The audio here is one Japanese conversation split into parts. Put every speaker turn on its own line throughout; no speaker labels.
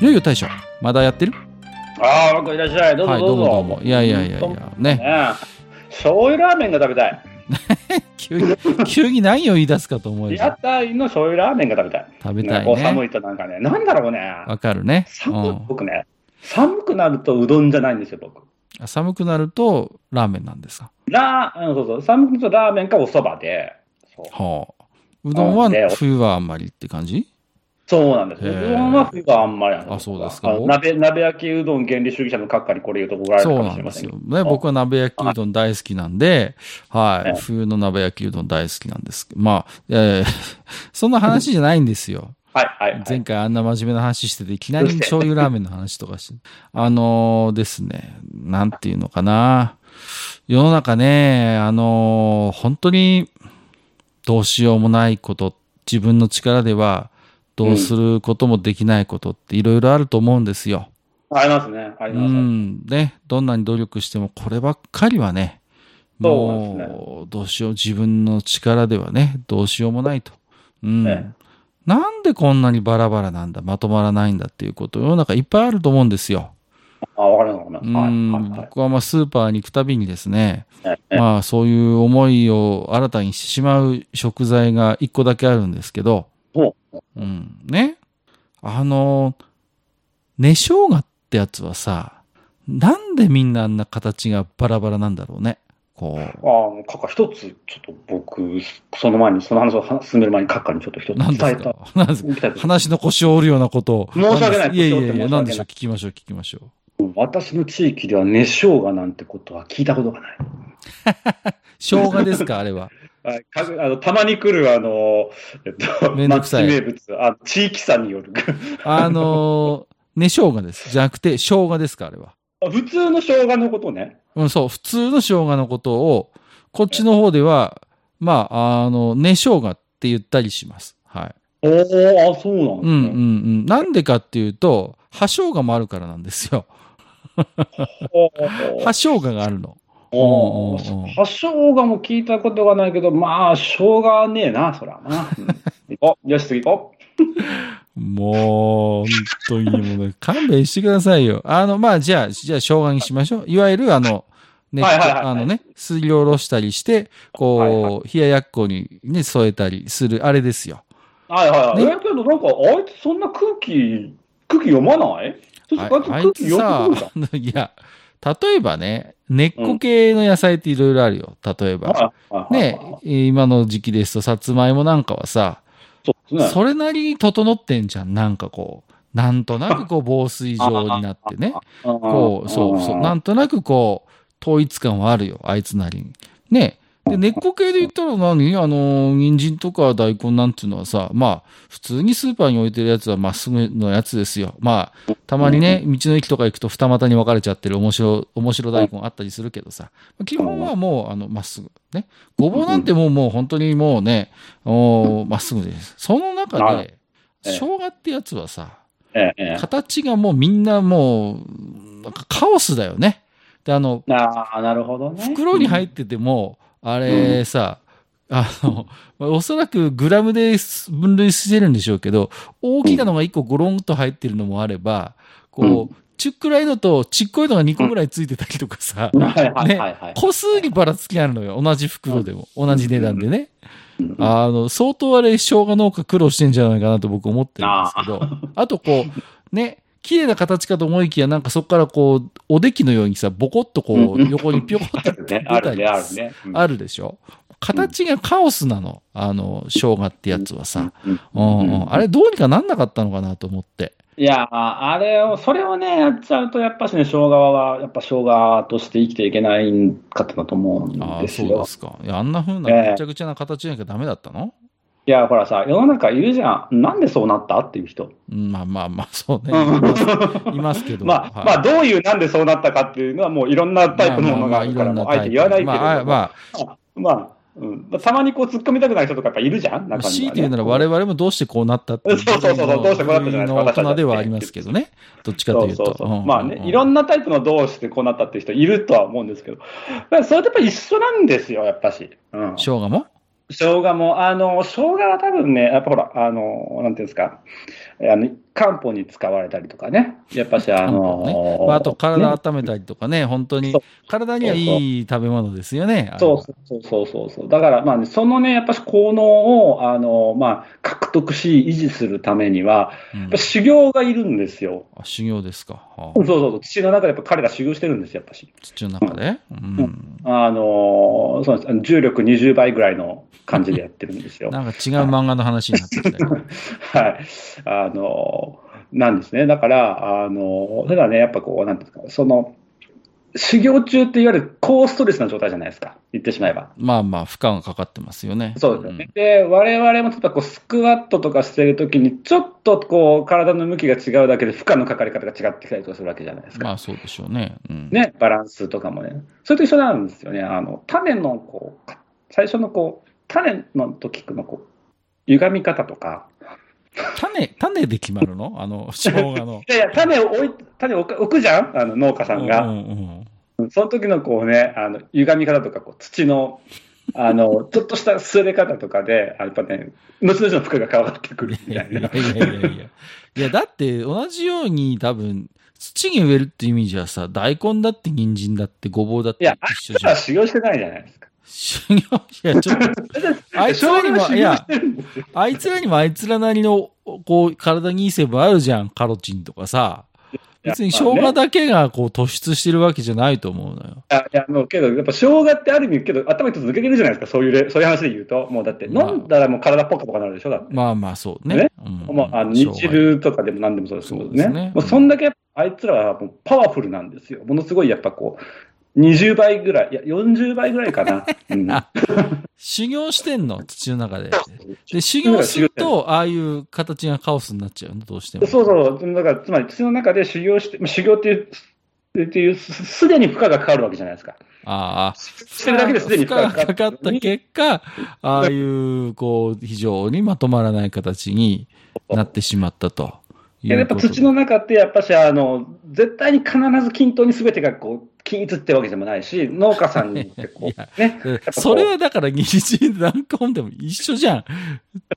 いよいよ大将、まだやってる？
ああ、いらっしゃい。どうぞ
はい、
どうぞ。
どうもどうも。いやいやいやいや、ね。
醤油ラーメンが食べたい。
急に、急に何を言い出すかと思うよ。
屋台の醤油ラーメンが食べたい。
食べたい
こう寒
ね。
いとなんかね、なんだろうね。
わかるね。う
寒い
ん
僕ね、寒くなるとうどんじゃないんですよ、僕。
寒くなるとラーメンなんですか？
ラー、うんそうそう、寒くなるとラーメンかお蕎麦で。そう
はあ。うどんは
で
冬はあんまりって感じ？
そうなんですうどんは冬はあんまりなん
あそうですか？
鍋、鍋焼きうどん原理主義者の閣下にこれ言うと怒られる
そう
かも
なんですよ。
しれませんけど。
ね、僕は鍋焼きうどん大好きなんで、はい。
ええ
冬の鍋焼きうどん大好きなんです。まあ、えー そんな話じゃないんですよ。
はい、はい、はい。
前回あんな真面目な話してて、いきなり醤油ラーメンの話とかして。あのーですね、なんていうのかな。世の中ね、あのー本当にどうしようもないこと、自分の力ではどうすることもできないことっていろいろあると思うんですよ。
ありますね、あ
う
ります。
ん。ね、どんなに努力してもこればっかりはね、もう、どうしよう、自分の力ではね、どうしようもないと。うん。
え
なんでこんなにバラバラなんだ、まとまらないんだっていうこと、世の中いっぱいあると思うんですよ。
あ、わかります、わかります。
うん、
はい、はい、はい
僕はまあスーパーに行くたびにですね、
ええ。
まあそういう思いを新たにしてしまう食材が一個だけあるんですけど、
ほ
うん、ね。あの、根生姜ってやつはさ、なんでみんなあんな形がバラバラなんだろうね。こう。
ああ、閣下一つ、ちょっと僕、その前に、その話を進める前に閣下にちょっと一つ伝えた。
かなんですか？
伝えた
話の腰を折るようなことを。
申し訳ない
いやいやいや、
な
んでしょう、聞きましょう、聞きましょう。
私の地域では根生姜なんてことは聞いたことがない。
生姜ですか、あれは。
はいかあのたまに来る、あの、えっと、
めんどくさい
町名物、あ地域差による。
あのー、根生姜です。じゃなくて、生姜ですか、あれは。
あ普通の生姜のことね。
うん、そう、普通の生姜のことを、こっちの方では、まあ、あの、根生姜って言ったりします。はい。
おおあ、そうなんですね。
うんうんうん。なんでかっていうと、葉生姜もあるからなんですよ。
お
葉 生姜があるの。
お
うんうんうん
葉生姜も聞いたことがないけど、まあ、生姜はねえな、そらな。よし、次行こ
もう、本当にもうね、勘弁してくださいよ。あの、まあ、じゃあ、じゃあ、生姜にしましょう。いわゆる、あの、ね、
はいはいはいはい
あのね、すりおろしたりして、こう、
はいは
冷ややっこにね、添えたりする、あれですよ。
う。はいはいはい。
ね
え、けどなんか、あいつそんな空気、空気読まない？あいつ空気読んでくるじ、
いや、例えばね、根っこ系の野菜っていろいろあるよ。例えば。ね、今の時期ですと、さつまいもなんかはさ。
そ
れなりに整ってんじゃん。なんかこう、なんとなくこう防水状になってね。こう、そうそう。なんとなくこう、統一感はあるよ。あいつなりに。ね。で、根っこ系で言ったら何？あの、人参とか大根なんていうのはさ、まあ、普通にスーパーに置いてるやつはまっすぐのやつですよ。まあ、たまにね、道の駅とか行くと二股に分かれちゃってる面白、面白大根あったりするけどさ。基本はもう、あの、まっすぐ。ね。ごぼうなんてもう、もう本当にもうね、おまっすぐです。その中
な
で、
ええ
生姜ってやつはさ。形がもうみんなもう、なんかカオスだよね。で、あの、
ああ、なるほどね。
袋に入ってても、あれさ、あの、まあおそらくグラムで分類してるんでしょうけど、大きなのが1個ゴロンと入ってるのもあれば、こう、ちっくらいのとちっこいのが2個ぐらいついてたりとかさ、
はいはいはい
ね
はい。
個数にばらつきあるのよ。同じ袋でも。同じ値段でね。
うん
あの、相当あれ、生姜農家苦労してんじゃないかなと僕思ってるんですけど、あとこう、ね、綺麗な形かと思いきや、なんかそこからこう、おできのようにさ、ボコッとこう、
うん
横にピョコって出
ね、あるね、
たり
あるね。うん
あるでしょ？形がカオスなの。あの、生姜ってやつはさ。
うん。
あれどうにかなんなかったのかなと思って。
いや、あれを、それをね、やっちゃうと、やっぱしね、生姜は、やっぱ生姜として生きていけないかったなと思うん
ああ、
ですよ
そうで。すか。いや、あんな風な
ええ
ぐちゃぐちゃな形じゃなきゃダメだったの？
いや、ほらさ、世の中いるじゃん。なんでそうなったっていう人。
うんまあまあまあ、そうね。
うん
いますけど。
まあ、
はい
まあ、どういうなんでそうなったかっていうのは、もういろんなタイプのものがあるから、もうあえて言わないけれども、
まあ、まあ、
まあ、うん、たまにこう突っ込みたくない人とかやっぱいるじゃん
まあ、
中には、ね。
強いて言うなら我々もどうしてこうなったっていう。
そうそうそうどうしてこうなったじゃないですか
の大人ではありますけどね。どっちかというと。
そうそうそう。
ん
まあね、いろんなタイプのどうしてこうなったっていう人いるとは思うんですけど、まあそれとやっぱ一緒なんですよ、やっぱし。うん。
生姜も？
生姜も、あの、生姜は多分ね、やっぱほら、あの、なんていうんですか、あの、漢方に使われたりとかね、やっぱし、あの、
ねまあ、あと体
ね
温めたりとかね、本当に体にはいい食べ物ですよね。
そうそうそうそうそう。だから、まあね、そのね、やっぱし効能を、あの、まあ、獲得し、維持するためには、
うん
やっぱ修行がいるんですよ。
あ修行ですか。はあ
そうそうそう。土の中でやっぱ彼ら修行してるんですよ、やっぱし。
土の中で、うん
あの、そうです。重力20倍ぐらいの感じでやってるんですよ。
なんか違う漫画の話になってきたよ。
はい。あの、なんですね。だから、あの、ただね、やっぱこう、なんですか、その、修行中っていわゆる高ストレスな状態じゃないですか。言ってしまえば。
まあまあ、負荷がかかってますよね。
そうですよね。で、我々もちょっとこう、スクワットとかしてるときに、ちょっとこう、体の向きが違うだけで負荷のかかり方が違ってきたりとかするわけじゃないですか。
まあそうでしょうね。うん、
ね、バランスとかもね。それと一緒なんですよね。あの、種のこう、か最初のこう、種の時のこう、歪み方とか、
種、種で決まるの？あの、生姜の。
いやいや、種を置い、種を置くじゃん？あの、農家さんが。
うんうん
その時のこうね、あの、歪み方とか、こう、土の、あの、ちょっとした擦れ方とかで、あやっぱね、後々の負荷が変わってくる
い
みたいな。
やいやいやいやいや。いや、だって同じように多分、土に植えるっていう意味じゃさ、大根だって人参だってごぼうだって一緒じゃん
あいつら。修行してないじゃないですか。
修行、いや、ちょっと、あいつらにも、いや、あいつらにもあいつらなりの、こう、体にいい成分あるじゃん。カロチンとかさ。別に生姜だけがこう突出してるわけじゃないと思うのよ。
いや、いや、もうけど、やっぱ生姜ってある意味、けど、頭一つ抜けてるじゃないですか、そういうれ、そういう話で言うと。もうだって、
まあ
飲んだらもう体ポカポカなるでしょ、だって。
まあまあそうね。
ね
うん
もう、あの、とかでも何でもそうですけど
そうですね
ね。もう、そんだけ、あいつらはもうパワフルなんですよ。ものすごい、やっぱこう、20倍ぐらい、いや、40倍ぐらいかな。うん
あ修行してんの？土の中で。で、修行すると、ああいう形がカオスになっちゃうの、どうしても。
そうそう。だから、つまり、土の中で修行して、まあ修行っていう、っていう、すすでに負荷がかかるわけじゃないですか。
ああ。
してるだけですでに
負荷がかかった結果、ああいう、こう、非常にまとまらない形になってしまったとい
やっぱ。土の中って、やっぱし、あの、絶対に必ず均等に全てがこう、均一ってわけでもないし、農家さんにってこう、ね。
でそれはだから、日人何コンでも一緒じゃん。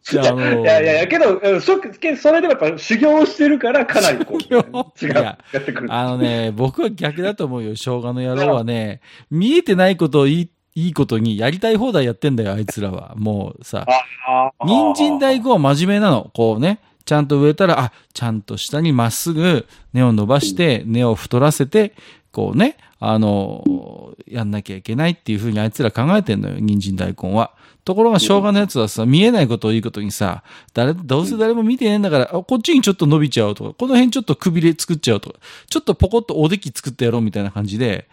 じゃあ、あの、
いやいやいや、けど、うんそけそれでもやっぱ修行してるから、かなりこう、違う、
いや
やってくる。
あのね、僕は逆だと思うよ、生姜の野郎はね、見えてないことをいい、いいことにやりたい放題やってんだよ、あいつらは。もうさ、人参大根は真面目なの。こうね、ちゃんと植えたら、あ、ちゃんと下にまっすぐ根を伸ばして、根を太らせて、こうね、あの、やんなきゃいけないっていうふうにあいつら考えてんのよ、人参大根は。ところが生姜のやつはさ、見えないことをいいことにさ、誰、どうせ誰も見てねえんだから、あこっちにちょっと伸びちゃおうとか、この辺ちょっとくびれ作っちゃおうとか、ちょっとポコッとおでき作ってやろうみたいな感じで、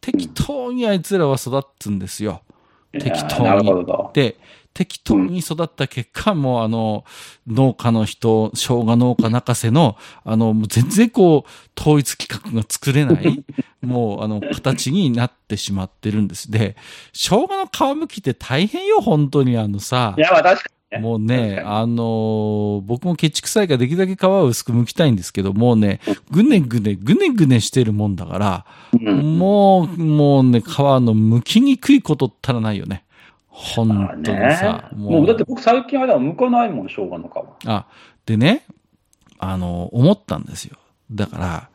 適当にあいつらは育つんですよ。適当に。で、適当に育った結果、もうあの、農家の人、生姜農家泣かせの、あの、もう全然こう、統一企画が作れない、もうあの、形になってしまってるんです。で、生姜の皮むきって大変よ、本当にあのさ
い。や、まあ確かにね。
もうね、あのー僕もケチくさいからできるだけ皮を薄く剥きたいんですけど、もうね、ぐねぐね、ぐねぐねしてるもんだから、もう、もうね、皮の剥きにくいことったらないよね。本
まあ
当にさ。
ね。もうだって僕最近あれは向かないもん、生姜の皮。
あ、でね、あの、思ったんですよ。だから、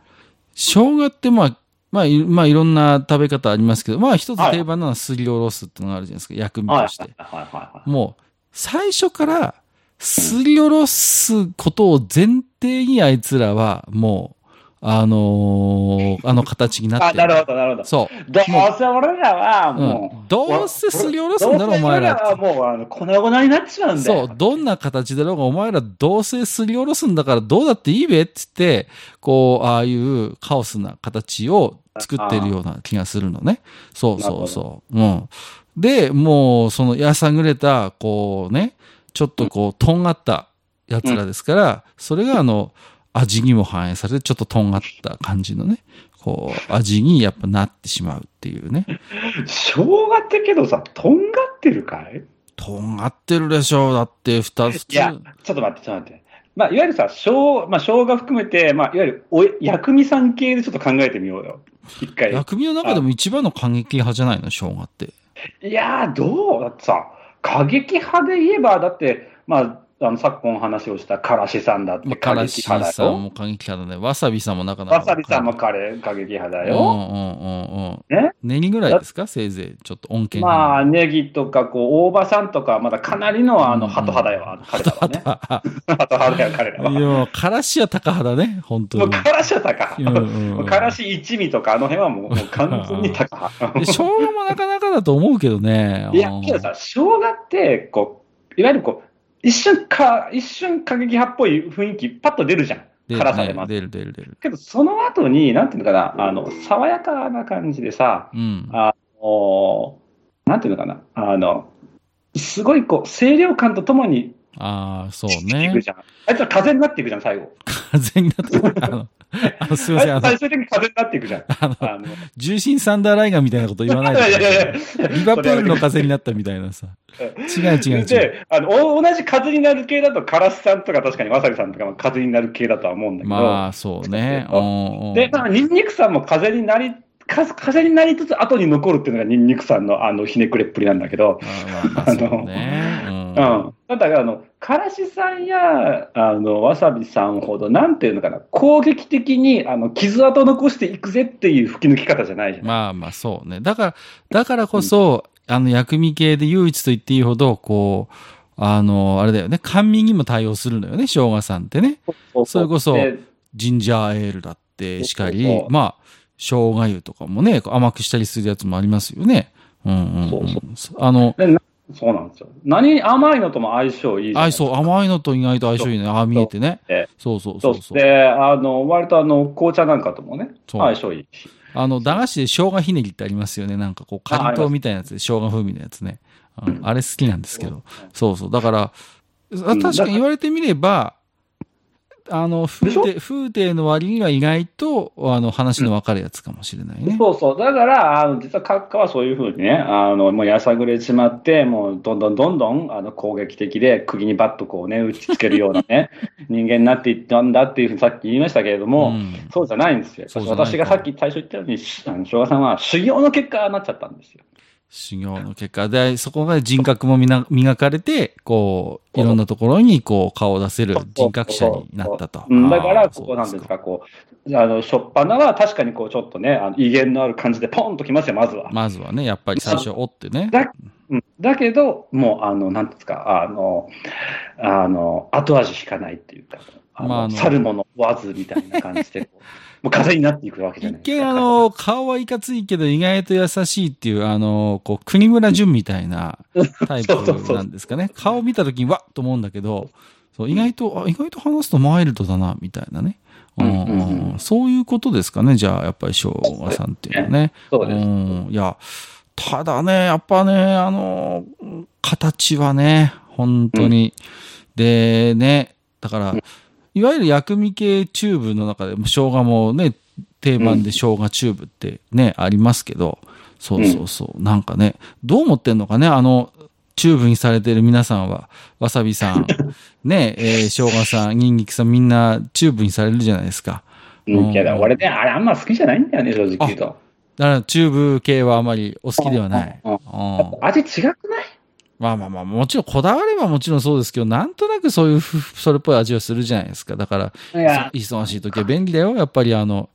生姜ってまあ、まあ、いまあ、いろんな食べ方ありますけど、まあ、一つ定番なのはすりおろすってのがあるじゃないですか、薬味
はい
として。
はいはいはい。
もう、最初から、すりおろすことを前提にあいつらは、もう、あのーあの形になって
あ、なるほど、なるほど。
そう。
どうせ俺らはもう、
うんどうせすりおろすんだろ
どうせ
お前ら
俺はもう、あの、粉々になっちまうんだよ。
そう、どんな形だろうが、お前らどうせすりおろすんだからどうだっていいべって言って、こう、ああいうカオスな形を作ってるような気がするのね。そうそうそう。うん。で、もう、そのやさぐれた、こうね、ちょっとこう、とんがったやつらですから、それがあの、味にも反映されて、ちょっととんがった感じのね、こう、味にやっぱなってしまうっていうね。
生姜ってけどさ、とんがってるかい？
とんがってるでしょう。だって、二つ。
いや、ちょっと待って、ちょっと待って。まあ、いわゆるさ、生姜、まあ、生姜含めて、まあ、いわゆるお、薬味さん系でちょっと考えてみようよ。一回。
薬味の中でも一番の過激派じゃないの、生姜って。
いやー、どう？だってさ、過激派で言えば、だって、まあ、あの、昨今話をしたからしさんだって
まあ、
過
からし。さんも過激派だね。わさびさんもなかなか。
わさびさんも彼過激派だ
うん
よ。
うんうんうん。
ね？
ネギぐらいですか？せいぜい。ちょっと恩恵
まあ、ネギとか、こう、大場さんとか、まだかなりの、あの、
うん
鳩派だよ、彼らはね。派だよ、彼らは。
いや、からしは高派だね。本当に。
からしは高
うんうんうん
からし一味とか、あの辺はもう、もう完全に高派。
で、生姜もなかなかだと思うけどね。
いや
うん、
けどさ、生姜って、こう、いわゆるこう、一瞬か、一瞬過激派っぽい雰囲気、パッと出るじゃん。辛さでまず。
出る出る出る。
けど、その後に、なんていうのかな、あの、爽やかな感じでさ、
うん。
あの、なんていうのかな、あの、すごいこう、清涼感とともに、
ああ、そうね。
あいつは風になっていくじゃん、最後。
風になってあの、あのすいません、あの
最、終的に風になっていくじゃん。
あの、重心サンダーライガーみたいなこと言わない
いやいやいやい
で
や。
リバプールの風になったみたいなさ。違う違う違う。
で、あの、お同じ風になる系だと、カラスさんとか確かにわさびさんとかも風になる系だとは思うんだけど、
まあ、そうね。
で、まあ、ニンニクさんも風になり、か風になりつつ後に残るっていうのがニンニクさんのあのひねくれっぷりなんだけど、
まあまあまあ、そうね。うん
うん。だから、あの、からしさんや、あの、わさびさんほど、なんていうのかな、攻撃的に、あの、傷跡残していくぜっていう吹き抜き方じゃないじゃん。
まあまあ、そうね。だから、だからこそ、あの、薬味系で唯一と言っていいほど、こう、あの、あれだよね、甘味にも対応するのよね、生姜さんってね。それこそ
で
ジンジャーエールだってしかりまあ、生姜湯とかもね、甘くしたりするやつもありますよね。うんうん、
そう
うん。あの、
そうなんですよ。何、甘いのとも相性いい
相性、甘いのと意外と相性いいね。ああ、見えてね
え。
そうそう
そ
そううそう。
で、あの、割とあの、紅茶なんかともね、
そう
相性いいし。
あの、駄菓子で生姜ひねりってありますよね。なんかこう、かりとうみたいなやつで、生姜風味のやつね。うんあれ好きなんですけど。そうそう。だから、あ
ん
確かに言われてみれば、あの、風景、風景の割には意外と、あの、話の分かるやつかもしれないね。
そうそう。だから、あの、実は閣下はそういうふうにね、あの、もうやさぐれてしまって、もうどんどんどんどん、あの、攻撃的で、釘にバッとこうね、打ちつけるようなね、人間になっていったんだっていうふうにさっき言いましたけれども、
ん
そうじゃないんですよ。私がさっき最初言ったように、しあの、昭和さんは修行の結果になっちゃったんですよ。
修行の結果。で、そこが人格もみな磨かれて、こう、いろんなところに、こう、顔を出せる人格者になったと。
うん、だから、ここなんですか、こう、あの、しょっぱなは確かにこう、ちょっとね、あの威厳のある感じでポンときますよ、まずは。
まずはね、やっぱり最初、おってね。
だうん、だけど、もう、あの、なんていうんですか、あの、あの、後味引かないっていうか、あの、
まああの
去るもの追わずみたいな感じで、もう風になっていくわけじゃ
一
ないですか。
見あの、顔はいかついけど意外と優しいっていう、あの、こう、国村淳みたいな タイプなんですかね。顔見た時にわっと思うんだけど、そう、意外と、あ、意外と話すとマイルドだな、みたいなね。うん
うんうんうん
そういうことですかね、じゃあ、やっぱり昭和さんっていうのはね。
そうです。
ん。いや、ただね、やっぱね、あの、形はね、本当に。で、ね、だから、いわゆる薬味系チューブの中でも生姜もね、定番で生姜チューブってね、ありますけど、そうそうそう、なんかね、どう思ってんのかね、あの、チューブにされてる皆さんは、わさびさん、ね、えー、生姜さん、ニンニクさん、みんなチューブにされるじゃないですか。
うん、いや、俺ね、あれあんま好きじゃないんだよね、正直言うと。
だから、チューブ系はあまりお好きではない。
うん
うん
味違くない？
まあまあまあ、もちろんこだわればもちろんそうですけど、なんとなくそういうふそれっぽい味をするじゃないですか。だから、忙しい時は便利だよ。やっぱりあの、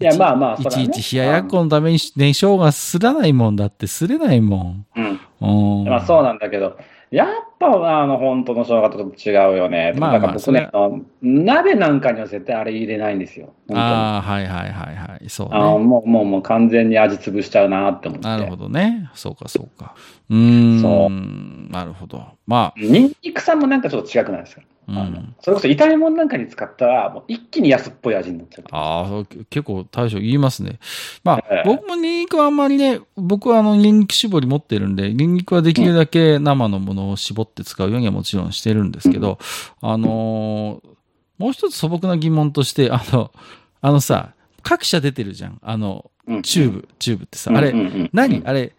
いやまあまあね
ちいち冷ややっこのためにね、生姜すらないもんだってすれないも
うん。
ん。うん。
まあそうなんだけど、やっぱあの本当の生姜と違うよね。
まあまあ
だから僕ね、鍋なんかには絶対あれ入れないんですよ。
ああ、はいはいはいはい。そうね。
もうもうもう完全に味潰しちゃうなって思って。
なるほどね。そうかそうか。うーん。
そ
なるほど。ま
ニンニクさんもなんかちょっと違くないですか、
あ、うん。
それこそ炒め物なんかに使ったら、もう一気に安っぽい味になっちゃう。
ああ、結構大将言いますね。まあ、
ええ
僕もニンニクはあんまりね、僕はあのニンニク絞り持ってるんで、ニンニクはできるだけ生のものを絞っって使うようにはもちろんしてるんですけど、あのーもう一つ素朴な疑問として、あの、あのさ、各社出てるじゃん。あの、
うん
チューブ、チューブってさ、あれ、
うんうんうん
何？あれ、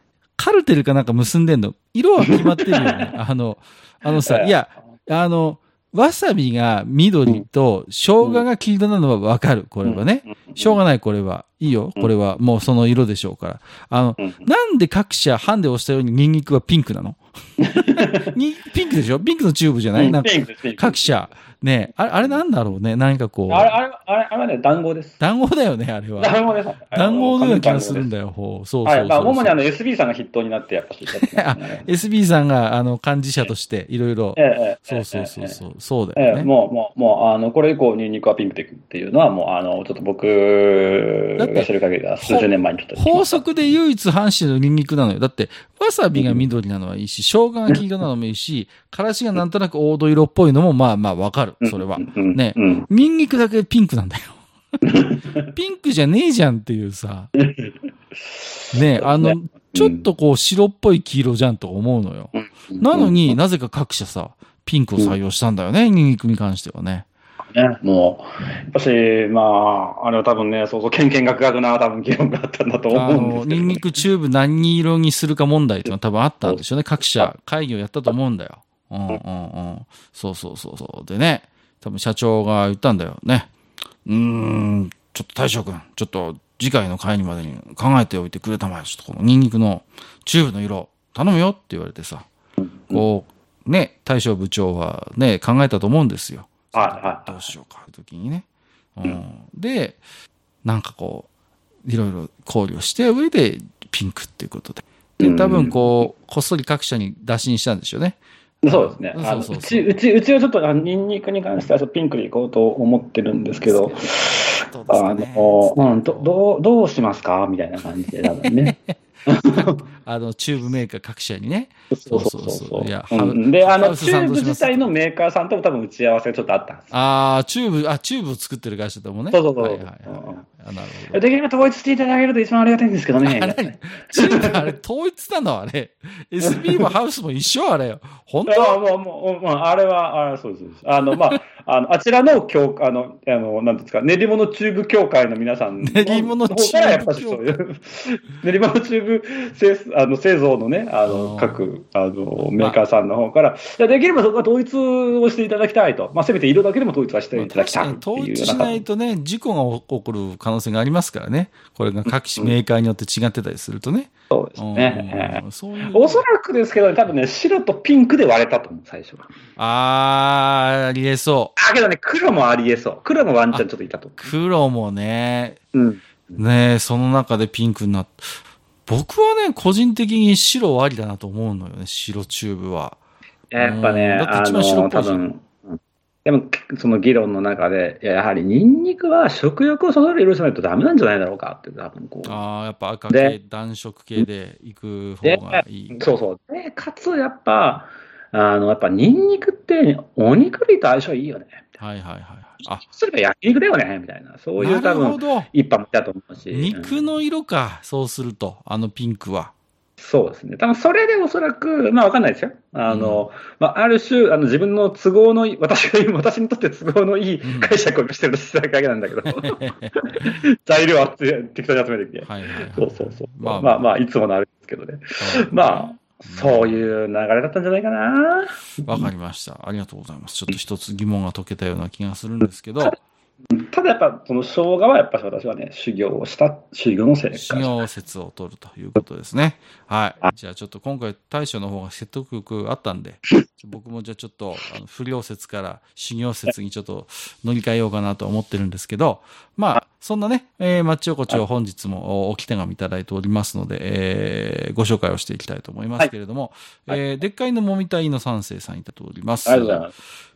カルテルかなんか結んでんの？色は決まってるよね。あの、あのさ、いや、あの、わさびが緑と生姜が黄色なのはわかる。これはね。しょうがない、これは。いいよ。これはもうその色でしょうから。あの、
うん
なんで各社ハンデをしたようにニンニクはピンクなの？にピンクでしょ？ピンクのチューブじゃない、なんか
ピンクですピンク
各社。ねあれ、あれなんだろうね？何かこう。
あれ、あれ、あれ、あれはね、団子です。
団子だよね、あれは。
団子です。
団子のような気がするん
だ。
だよ。ほうそうそうそう
はい。まあ、主にあの、SB さんが筆頭になって、やっぱし、やってますね
SB さんが、あの、幹事者として、いろいろ
え。え、ええ。
そうそうそう
え
そう。そうだ
え。ええ、
よね。
もう、もう、もう、あの、これ以降、ニンニクはピンクでいくっていうのは、もう、あの、ちょっと僕が知る限りは、数十年前にちょっと。
法則で唯一阪神のニンニクなのよ。だって、わさびが緑なのはいいし、生姜が黄色なのもいいし、からしがなんとなく黄土色っぽいのも、まあまあわかる。それは。
うん
ね
うん。
ニンニクだけピンクなんだよ。ピンクじゃねえじゃんっていうさ。ねあの、ちょっとこう白っぽい黄色じゃんと思うのよ。なのになぜか各社さ、ピンクを採用したんだよね、ニンニクに関してはね。
ね、もう、やっぱし、まあ、あれは多分ね、そうそう、けんけんがくがくな多分議論があったんだと思うんですけど。
ニンニクチューブ何色にするか問題っていうのは多分あったんでしょうね。各社会議をやったと思うんだよ。うんうんうん。そうそうそうそう。でね、多分社長が言ったんだよね。うーん、ちょっと大将君、ちょっと次回の会議までに考えておいてくれたまえ。ちょっとこのニンニクのチューブの色頼むよって言われてさ。こう、ね、大将部長はね、考えたと思うんですよ。
はいはい
どうしようか、という時にね。うん、で、なんかこう、いろいろ考慮して上でピンクっていうことで。で、多分こう、こっそり各社に打診したんでしょうね。
そうですね。
うそう
ち、うち、うちはちょっと、あのニンニクに関してはピンクでいこうと思ってるんですけど、あ。の、うん、ど、どう、どうしますか？みたいな感じで、多分ね。
あの、チューブメーカー各社にね。
そうそうそうそう。
いや
で、あの、チューブ自体のメーカーさんとも多分打ち合わせがちょっとあったんです。
ああ、チューブ、あ、チューブを作ってる会社ともね。
そうそうそう
はいはいはい。あなるほど。
できれば統一していただけると一番ありがたいんですけどね。
あれチューブあれ統一なの？あれ。SB もハウスも一緒あれよ。本
あ
当
もう、もう、もう、あれは、あそう。そうですあの、まあ、あの、あちらの協、あの、あの、なんですか、練り物チューブ協会の皆さんの。方からやっぱりそういう、練り物チューブ製あの製造のね、あの、各、あの、メーカーさんの方から、いやできればそこは統一をしていただきたいと。まあ、せめて色だけでも統一はしていただきたいって
統一しないとね、事故が起こる可能性がありますからね。これが各種メーカーによって違ってたりするとね。
そうですね。
うんそういう。
おそらくですけど、多分ね、白とピンクで割れたと思う、最初は。
あー、ありえそう。
あ、けどね、黒もありえそう。黒もワンチャンちょっといたと思
黒もね、
う。うん。
ねその中でピンクになっ僕はね、個人的に白ありだなと思うのよね、白チューブは。
やっぱね、
うんだって
あ
一番白っ
の、
ぽいじゃん
でも、その議論の中で、いややはりニンニクは食欲をそそる色じゃないとダメなんじゃないだろうかって、多分こう。
あー、やっぱ赤
で
系、暖色系で行く
で
方がいい。
そうそう。で、かつ、やっぱ、あの、やっぱニンニクってお肉類と相性いいよね。
はいはいはい。あ、
それが焼肉だよね、みたいな。そういう多分。一般と思うし。
肉の色か、そうすると、あのピンクは。
そうですね。多分それでおそらく、まあわかんないですよ。あの、まあある種、あの自分の都合のいい、私が私にとって都合のいい
うん
解釈をしてるだけなんだけど、材料は適当に集めてきて。
はいはいはい。
そうそうそう。
まあ
まあまあ、まあ、いつものあれですけどね。まあ、そういう流れだったんじゃないかな。
わかりました。ありがとうございます。ちょっと一つ疑問が解けたような気がするんですけど、
ただやっぱ、その生姜はやっぱり私はね、修行をした、修行のせい
修行説を取るということですね。はい。じゃあちょっと今回大将の方が説得力あったんで、僕もじゃあちょっとあの不良説から修行説にちょっと乗り換えようかなと思ってるんですけど、まあ、そんなね、えー、マッチ横丁本日もおおき手紙いただいておりますので、えー、ご紹介をしていきたいと思いますけれども、
はい。
えー、でっかいのもみたいの三世さんいただいております。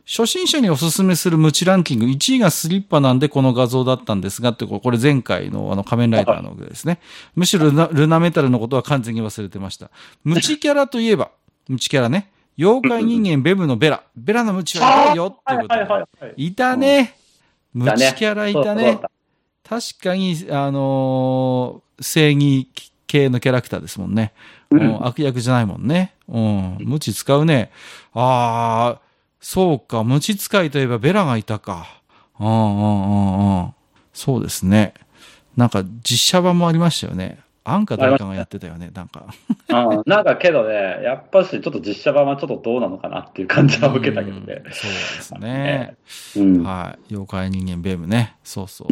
初心者におすすめするムチランキング1位がスリッパなんでこの画像だったんですがって、これ前回のあの仮面ライダーのですね。むしろルナルナメタルのことは完全に忘れてました。ムチキャラといえば、ムチキャラね。妖怪人間ベブのベラ。ベラのムチはいたよっていうことで。
はいはいはい。
いたね。ムチキャラいたね。確かに、あのー正義系のキャラクターですもんね。
うん
悪役じゃないもんね。うん。無知使うね。ああ、そうか。無知使いといえばベラがいたか。うんうんうんうん。そうですね。なんか実写版もありましたよね。アンか誰かがやってたよね。なんか。
あなんかけどね、やっぱしちょっと実写版はちょっとどうなのかなっていう感じは受けたけどね。
うんそうですね。
うん。
はい。妖怪人間ベムね。そうそう。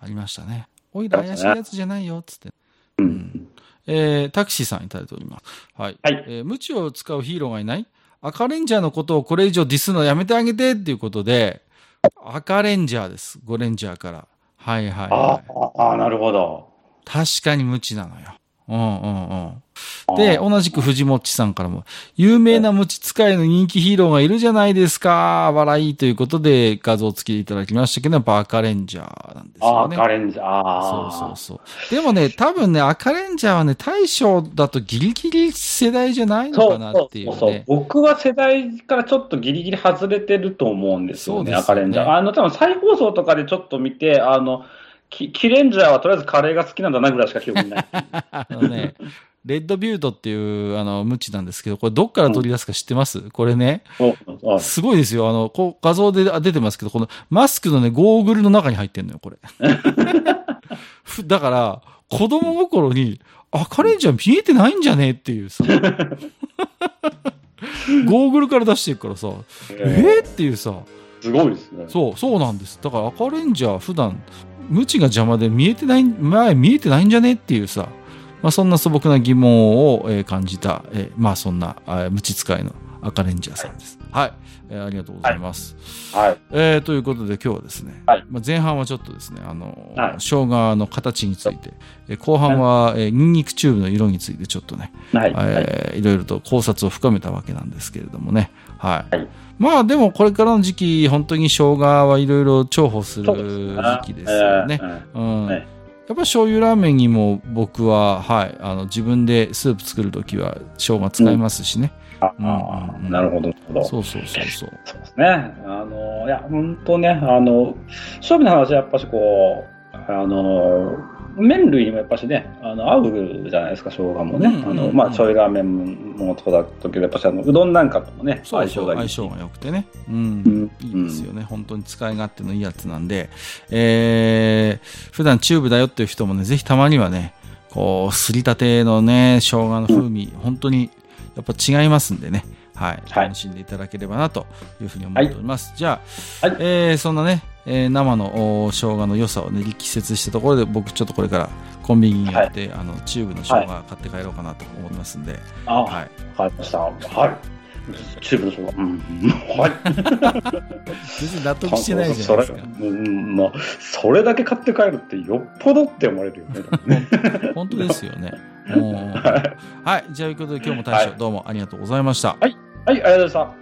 ありましたね。おいら怪しいやつじゃないよ。つって。
う
うんん。えー、タクシーさんいただいております。はい。
はい
えー無知を使うヒーローがいない？赤レンジャーのことをこれ以上ディスのやめてあげてっていうことで、赤レンジャーです。5レンジャーから。はいはい、
あ
はい。
あ、ああ、なるほど。
確かに無知なのよ。うんうんうん。で、同じく藤もっちさんからも、有名な無知使いの人気ヒーローがいるじゃないですか。笑いということで画像付きでいただきましたけど、やっぱ赤レンジャーなんですよね。
赤レンジャー。
そう
ああ。
そうそう。でもね、多分ね、赤レンジャーはね、大将だとギリギリ世代じゃないのかなっていう
そうそう
ね。
僕は世代からちょっとギリギリ外れてると思うんですよね、
よね
赤レンジャー。あの、多分再放送とかでちょっと見て、あの、キキレンジャーはとりあえずカレーが好きなんだなぐらいしか記憶にない。
あのね、レッドビュートっていう、あの、無知なんですけど、これどっから取り出すか知ってます、これね、すごいですよ。あの、こう画像であ出てますけど、このマスクのね、ゴーグルの中に入ってんのよ、これ。ふだから、子供心に、赤レンジャー見えてないんじゃねっていうさ。ゴーグルから出してるからさ、えー、っていうさ、
すごいですね。
そう、そうなんです。だから赤レンジャー普段、無知が邪魔で見えてない、前見えてないんじゃねっていうさ、まあそんな素朴な疑問を、えー感じた、えーまあそんな、無知使いの赤レンジャーさんです。はい。えーありがとうございます。
はい。
えーということで今日はですね、
はい
まあ、前半はちょっとですね、あのー
はい
生姜の形について、えー後半は、えーニンニクチューブの色についてちょっとね、
はい。はい。
えーいろいろと考察を深めたわけなんですけれどもね。はい。
はい
まあでもこれからの時期、本当に生姜はいろいろ重宝する時期ですよね。
えー
うん。
はい
やっぱ醤油ラーメンにも僕は、はい、あの自分でスープ作るときは生姜使いますしね。
あ
うん
あ
うん
なるほど、なるほど。
そうそうそうそう。
そうですね。あの、いや、本当ね、あの、勝負の話はやっぱしこう、あの、麺類にもやっぱしね、あの、合うじゃないですか、生姜もね。
うんうんうん
あの、まあ、醤油ラーメンもそうだったけど、やっぱしあの、うどんなんかともね、相性がいい。
相性が良くてね。う
うん
ん。いいですよね。本当に使い勝手のいいやつなんで、えー、普段チューブだよっていう人もね、ぜひたまにはね、こう、すりたてのね、生姜の風味、本当にやっぱ違いますんでね。はい。
はい
楽しんでいただければなというふうに思っております。じゃあ、
はい
えーそんなね、えー生のお生姜の良さをね、力説したところで、僕ちょっとこれからコンビニに寄って、あの、チューブの生姜買って帰ろうかなと思いますんで、
あ、わ、
はい。
かりました。はい。チューブの生姜。うん。はい。
別に納得してないじゃないですか
そ。れ、うん、まあ、それだけ買って帰るってよっぽどって思われるよね。
本当ですよね。うんはい。じゃあ、ということで今日も大将、
はい
どうもありがとうございました。
はい、ありがとうございました。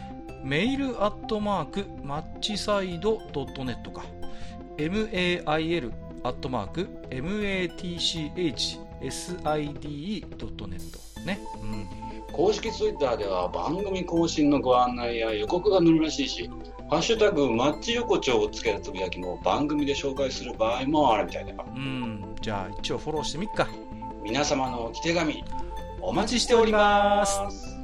メールアットマークマッチサイドドットネットか。mail アットマーク matchside.net ね。うん。
公式ツイッターでは番組更新のご案内や予告が載るらしいし、ハッシュタグマッチ横丁をつけたつぶやきも番組で紹介する場合もあるみたいだよ。
うん。じゃあ一応フォローしてみっか。
皆様のお手紙、お
お
待ちしております。